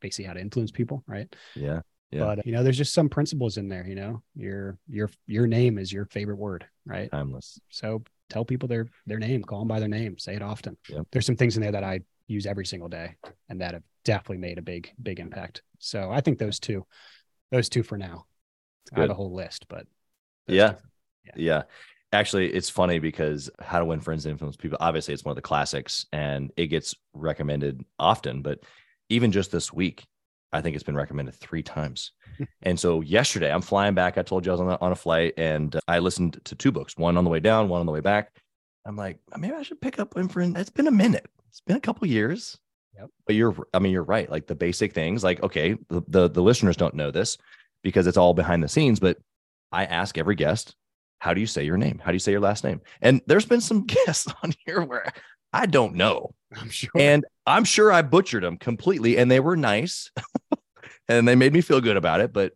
basically how to influence people, right? Yeah. Yeah. But you know, there's just some principles in there. You know, your your your name is your favorite word, right? Timeless. So tell people their their name, call them by their name, say it often. Yep. There's some things in there that I use every single day and that have definitely made a big big impact. So I think those two, those two for now. I have Good. a whole list, but Yeah. two. Yeah. Yeah. Actually, it's funny because How to Win Friends and Influence People, obviously, it's one of the classics and it gets recommended often. But even just this week, I think it's been recommended three times. [LAUGHS] and so yesterday, I'm flying back. I told you I was on a, on a flight and uh, I listened to two books, one on the way down, one on the way back. I'm like, maybe I should pick up Win Friends. It's been a minute. It's been a couple years. Yep. But you're, I mean, you're right. Like the basic things, like, okay, the, the, the listeners don't know this because it's all behind the scenes, but I ask every guest, how do you say your name? How do you say your last name? And there's been some [LAUGHS] guests on here where I don't know. I'm sure. And I'm sure I butchered them completely and they were nice [LAUGHS] and they made me feel good about it. But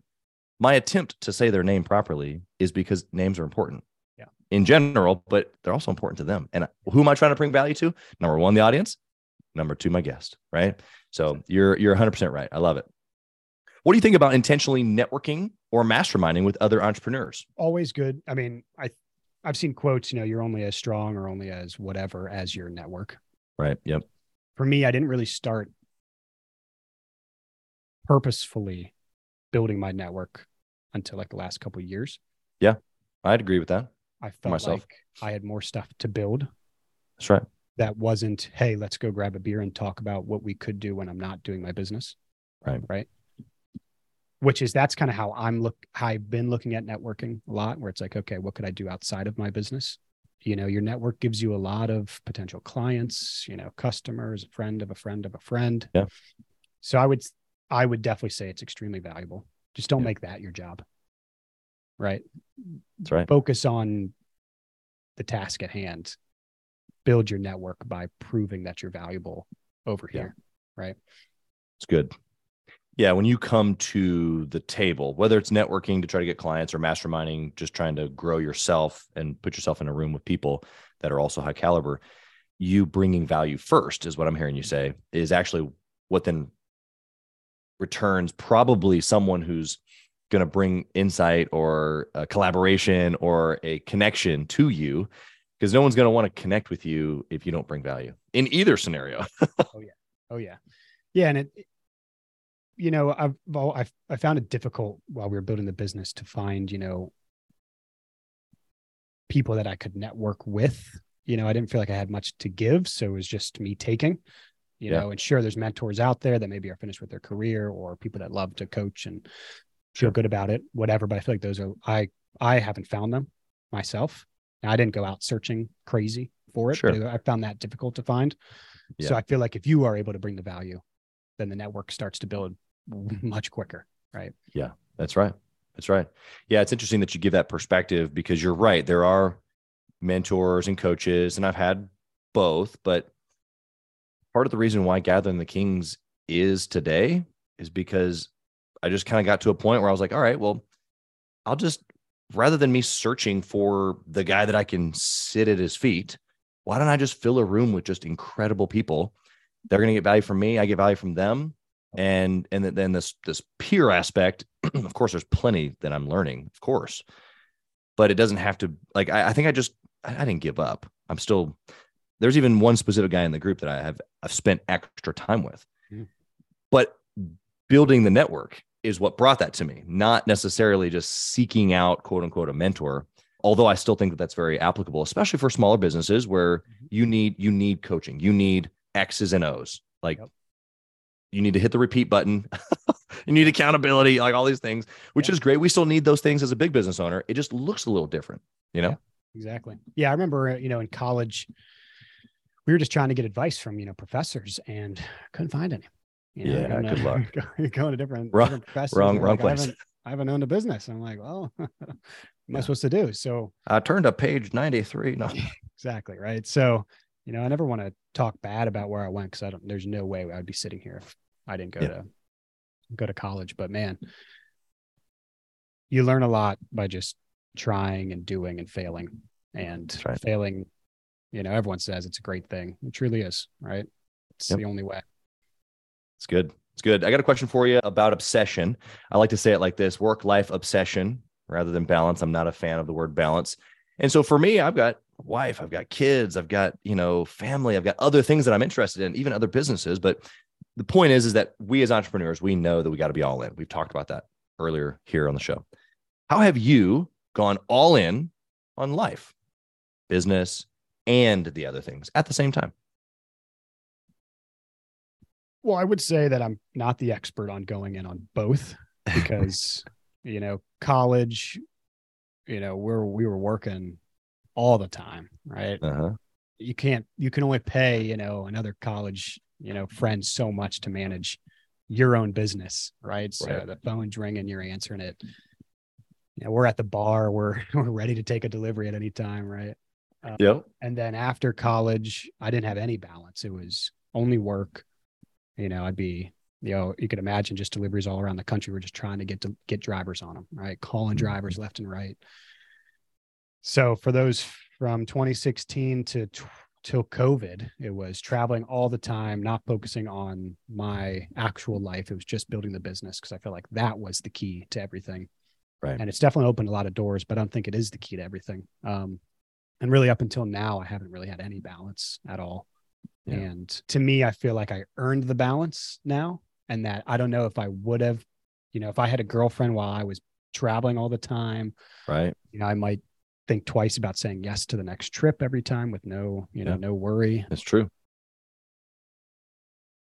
my attempt to say their name properly is because names are important. Yeah. In general, but they're also important to them. And who am I trying to bring value to? Number one, the audience. Number two, my guest. Right. So you're you're 100 percent right. I love it. What do you think about intentionally networking or masterminding with other entrepreneurs? always good. I mean, I I've seen quotes, you know, you're only as strong or only as whatever as your network. Right. Yep. For me, I didn't really start purposefully building my network until like the last couple of years. Yeah. I'd agree with that. I felt myself. like I had more stuff to build That's right. that wasn't, hey, let's go grab a beer and talk about what we could do when I'm not doing my business. Right. Right. Which is that's kind of how I'm look how I've been looking at networking a lot, where it's like, okay, what could I do outside of my business? You know, your network gives you a lot of potential clients, you know, customers, a friend of a friend of a friend. Yeah. So I would I would definitely say it's extremely valuable. Just don't Yeah. make that your job. Right That's right. focus on the task at hand build your network by proving that you're valuable over Yeah. here. Right. It's good. Yeah, when you come to the table, whether it's networking to try to get clients or masterminding, just trying to grow yourself and put yourself in a room with people that are also high caliber, you bringing value first is what I'm hearing you mm-hmm. say is actually what then returns probably someone who's going to bring insight or a collaboration or a connection to you because no one's going to want to connect with you if you don't bring value in either scenario. Oh yeah, Oh yeah, Yeah, and it, it- you know, I've well, I've I found it difficult while we were building the business to find, you know, people that I could network with. You know, I didn't feel like I had much to give, so it was just me taking. You Yeah. know, and sure, there's mentors out there that maybe are finished with their career or people that love to coach and feel good about it, whatever. But I feel like those are I I haven't found them myself. And I didn't go out searching crazy for it. Sure. I found that difficult to find. So I feel like if you are able to bring the value, then the network starts to build much quicker. Right. Yeah, that's right. That's right. Yeah, it's interesting that you give that perspective because you're right. There are mentors and coaches, and I've had both, but part of the reason why Gathering the Kings is today is because I just kind of got to a point where I was like, all right, well, I'll just rather than me searching for the guy that I can sit at his feet, why don't I just fill a room with just incredible people? They're going to get value from me. I get value from them and and then this this peer aspect [CLEARS THROAT] of course there's plenty that i'm learning of course but it doesn't have to like i, I think i just I, I didn't give up i'm still there's even one specific guy in the group that i have i've spent extra time with Mm. but building the network is what brought that to me not necessarily just seeking out quote unquote a mentor although i still think that that's very applicable especially for smaller businesses where Mhm. you need you need coaching you need x's and o's like Yep. You need to hit the repeat button [LAUGHS] you need accountability like all these things which Yeah. is great we still need those things as a big business owner it just looks a little different you know Exactly. Yeah. I remember, uh, you know, in college, we were just trying to get advice from, you know, professors and couldn't find any. You know, Yeah, going good to- luck. [LAUGHS] go- [LAUGHS] Going to different, Wrong- different wrong- wrong like, I haven't, I haven't owned a business. I'm like, well, what am Yeah. I supposed to do? So i turned to page 93 no exactly. Right. So, you know, I never want to talk bad about where I went because I don't, there's no way I would be sitting here if I didn't go Yeah. to go to college. But man, you learn a lot by just trying and doing and failing and right. failing. You know, everyone says it's a great thing. It truly is, right? It's Yep. the only way. It's good. It's good. I got a question for you about obsession. I like to say it like this work life obsession rather than balance. I'm not a fan of the word balance. And so for me, I've got a wife, I've got kids, I've got, you know, family, I've got other things that I'm interested in, even other businesses. But the point is, is that we as entrepreneurs, we know that we got to be all in. We've talked about that earlier here on the show. How have you gone all in on life, business, and the other things at the same time? Well, I would say that I'm not the expert on going in on both [LAUGHS] because, you know, college, you know, we're we were working all the time, right? Uh-huh. you can't you can only pay you know another college you know friends so much to manage your own business right? So Right. the phone's ringing you're answering it. You know, we're at the bar we're [LAUGHS] we're ready to take a delivery at any time right? Yep. and then after college i didn't have any balance. It was only work. You know i'd be you know you could imagine just deliveries all around the country we're just trying to get to get drivers on them right? Calling Mhm. drivers left and right. So for those from 2016 to till covid it was traveling all the time not focusing on my actual life it was just building the business because i felt like that was the key to everything Right. and it's definitely opened a lot of doors but i don't think it is the key to everything um, and really up until now i haven't really had any balance at all Yeah. and to me i feel like i earned the balance now and that i don't know if i would have you know if i had a girlfriend while i was traveling all the time Right. you know i might think twice about saying yes to the next trip every time with no you know Yeah. no worry That's true.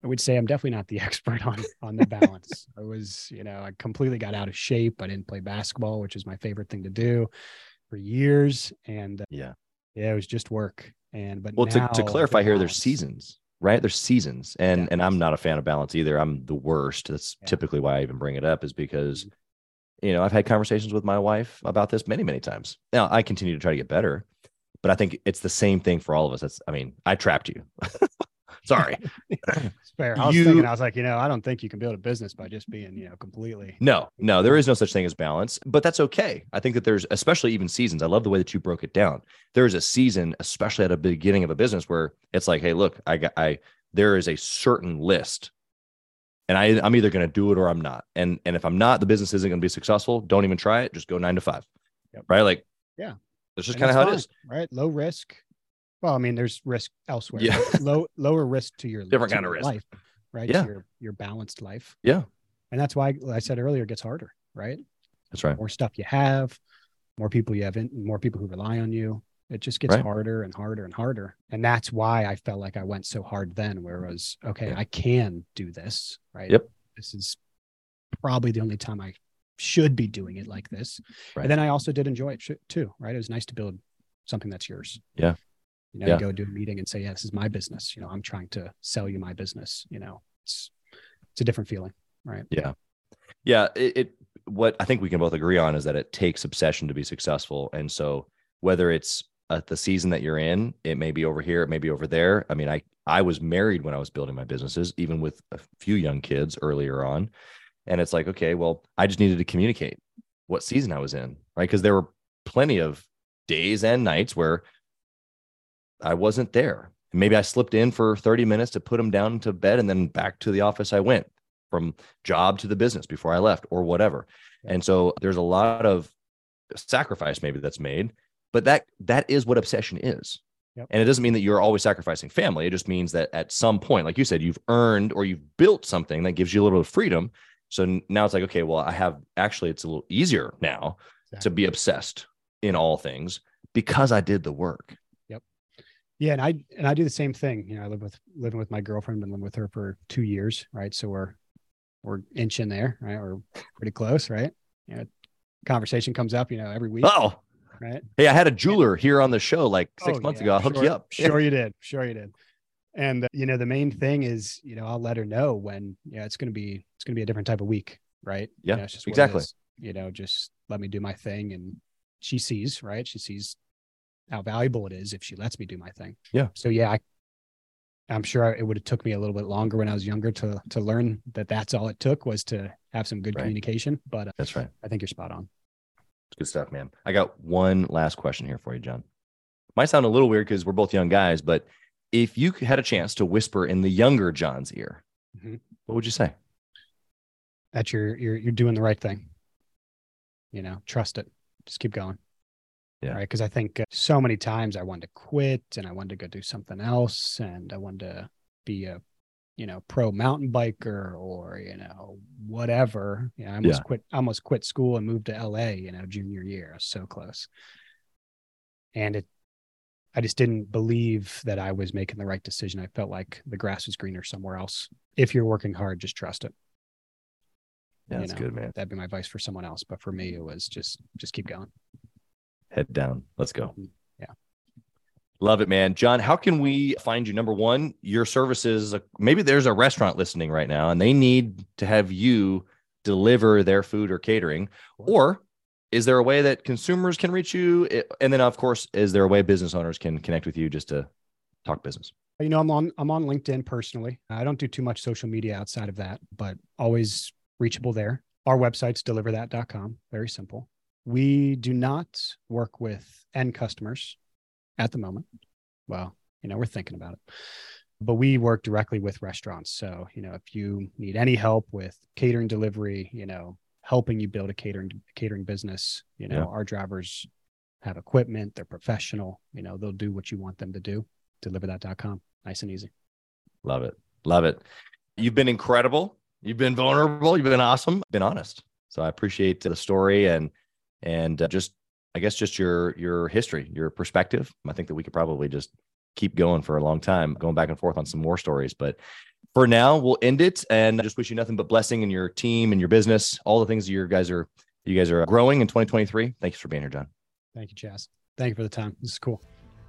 i would say i'm definitely not the [LAUGHS] expert on on the balance i was you know i completely got out of shape i didn't play basketball which is my favorite thing to do for years and uh, Yeah. yeah it was just work and but Well, to, to clarify the here, there's seasons, right? There's seasons, and Yeah. and I'm not a fan of balance either. I'm the worst. That's Yeah. typically why I even bring it up, is because Mhm. You know I've had conversations with my wife about this many many times. Now I continue to try to get better, but I think it's the same thing for all of us. That's, I mean, I trapped you. [LAUGHS] Sorry. It's fair. I was You- thinking, I was like, you know, I don't think you can build a business by just being, you know, completely. No, no, there is no such thing as balance, but that's okay. I think that there's, especially even seasons. I love the way that you broke it down. There's a season, especially at the beginning of a business, where it's like, hey, look, I got, I, there is a certain list, and I, I'm either going to do it or I'm not. And and if I'm not, the business isn't going to be successful. Don't even try it. Just go nine to five. Yep. Right? Like, Yeah. that's just kind of how it is. Right. Low risk. Well, I mean, there's risk elsewhere. Yeah. [LAUGHS] Low, lower risk to your Different to kind of risk. life, right? Yeah. Your, your balanced life. Yeah. And that's why like I said earlier, it gets harder, right? That's right. More stuff you have, more people you have in, more people who rely on you. It just gets Right. harder and harder and harder. And that's why I felt like I went so hard then, where it was, okay, Yeah. I can do this, right? Yep. This is probably the only time I should be doing it like this. Right. And then I also did enjoy it too, right? It was nice to build something that's yours. Yeah. You know, Yeah. you go do a meeting and say, yeah, this is my business. You know, I'm trying to sell you my business. You know, it's, it's a different feeling, right? Yeah. Yeah. It, it, what I think we can both agree on is that it takes obsession to be successful. And so whether it's at the season that you're in, it may be over here, it may be over there. I mean, I, I was married when I was building my businesses, even with a few young kids earlier on. And it's like, okay, well, I just needed to communicate what season I was in, right? Because there were plenty of days and nights where I wasn't there. Maybe I slipped in for 30 minutes to put them down to bed and then back to the office I went from job to the business before I left or whatever. And so there's a lot of sacrifice maybe that's made, but that that is what obsession is. Yep. And it doesn't mean that you're always sacrificing family. It just means that at some point, like you said, you've earned or you've built something that gives you a little bit of freedom. So now it's like, okay, well, I have actually it's a little easier now to be obsessed in all things because I did the work. Yep. Yeah, and I and I do the same thing. You know, I live with living with my girlfriend, and living with her for two years, right? So we're we're inching there, right? We're pretty close, right? You know, conversation comes up, you know, every week, Oh, right? hey, I had a jeweler here on the show like six Oh, months yeah, ago. I'll hook sure, you up. [LAUGHS] Sure, you did. Sure, you did. And uh, you know, the main thing is, you know, I'll let her know when, yeah, it's gonna be it's gonna be a different type of week, right? You Yeah, know, just exactly. You know, just let me do my thing, and she sees, right? She sees how valuable it is if she lets me do my thing. Yeah. So yeah, I, I'm sure it would have took me a little bit longer when I was younger to to learn that that's all it took was to have some good Right. communication. But uh, That's right. I think you're spot on. Good stuff, man. I got one last question here for you, John. Might sound a little weird because we're both young guys, but if you had a chance to whisper in the younger John's ear, Mhm. what would you say? That you're you're you're doing the right thing. You know, trust it. Just keep going. Yeah. Right. Because I think uh, so many times I wanted to quit and I wanted to go do something else and I wanted to be a, you know, pro mountain biker or, you know, whatever. You know, I almost Yeah. quit, I almost quit school and moved to LA, you know, junior year. So close. And it, I just didn't believe that I was making the right decision. I felt like the grass was greener somewhere else. If you're working hard, just trust it. Yeah, You that's know. good, man. That'd be my advice for someone else. But for me, it was just, just keep going. Head down. Let's go. Mm-hmm. Love it, man. John, how can we find you? Number one, your services. uh, Maybe there's a restaurant listening right now and they need to have you deliver their food or catering. Or is there a way that consumers can reach you? And then, of course, is there a way business owners can connect with you just to talk business? You know, I'm on I'm on LinkedIn personally. I don't do too much social media outside of that, but always reachable there. Our website's deliverthat.com. Very simple. We do not work with end customers at the moment. Well, you know, we're thinking about it. But we work directly with restaurants. So, you know, if you need any help with catering delivery, you know, helping you build a catering catering business, you know, Yeah. our drivers have equipment, they're professional, you know, they'll do what you want them to do. Deliverthat.com. Nice and easy. Love it. Love it. You've been incredible. You've been vulnerable. You've been awesome. Been honest. So I appreciate the story and and uh, just I guess just your your history, your perspective. I think that we could probably just keep going for a long time, going back and forth on some more stories. But for now, we'll end it and I just wish you nothing but blessing in your team and your business, all the things that you guys are you guys are growing in 2023. Thanks for being here, John. Thank you, Chaz. Thank you for the time. This is cool.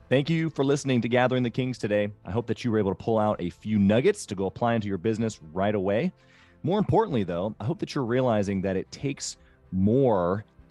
Thank you for listening to Gathering the Kings today. I hope that you were able to pull out a few nuggets to go apply into your business right away. More importantly, though, I hope that you're realizing that it takes more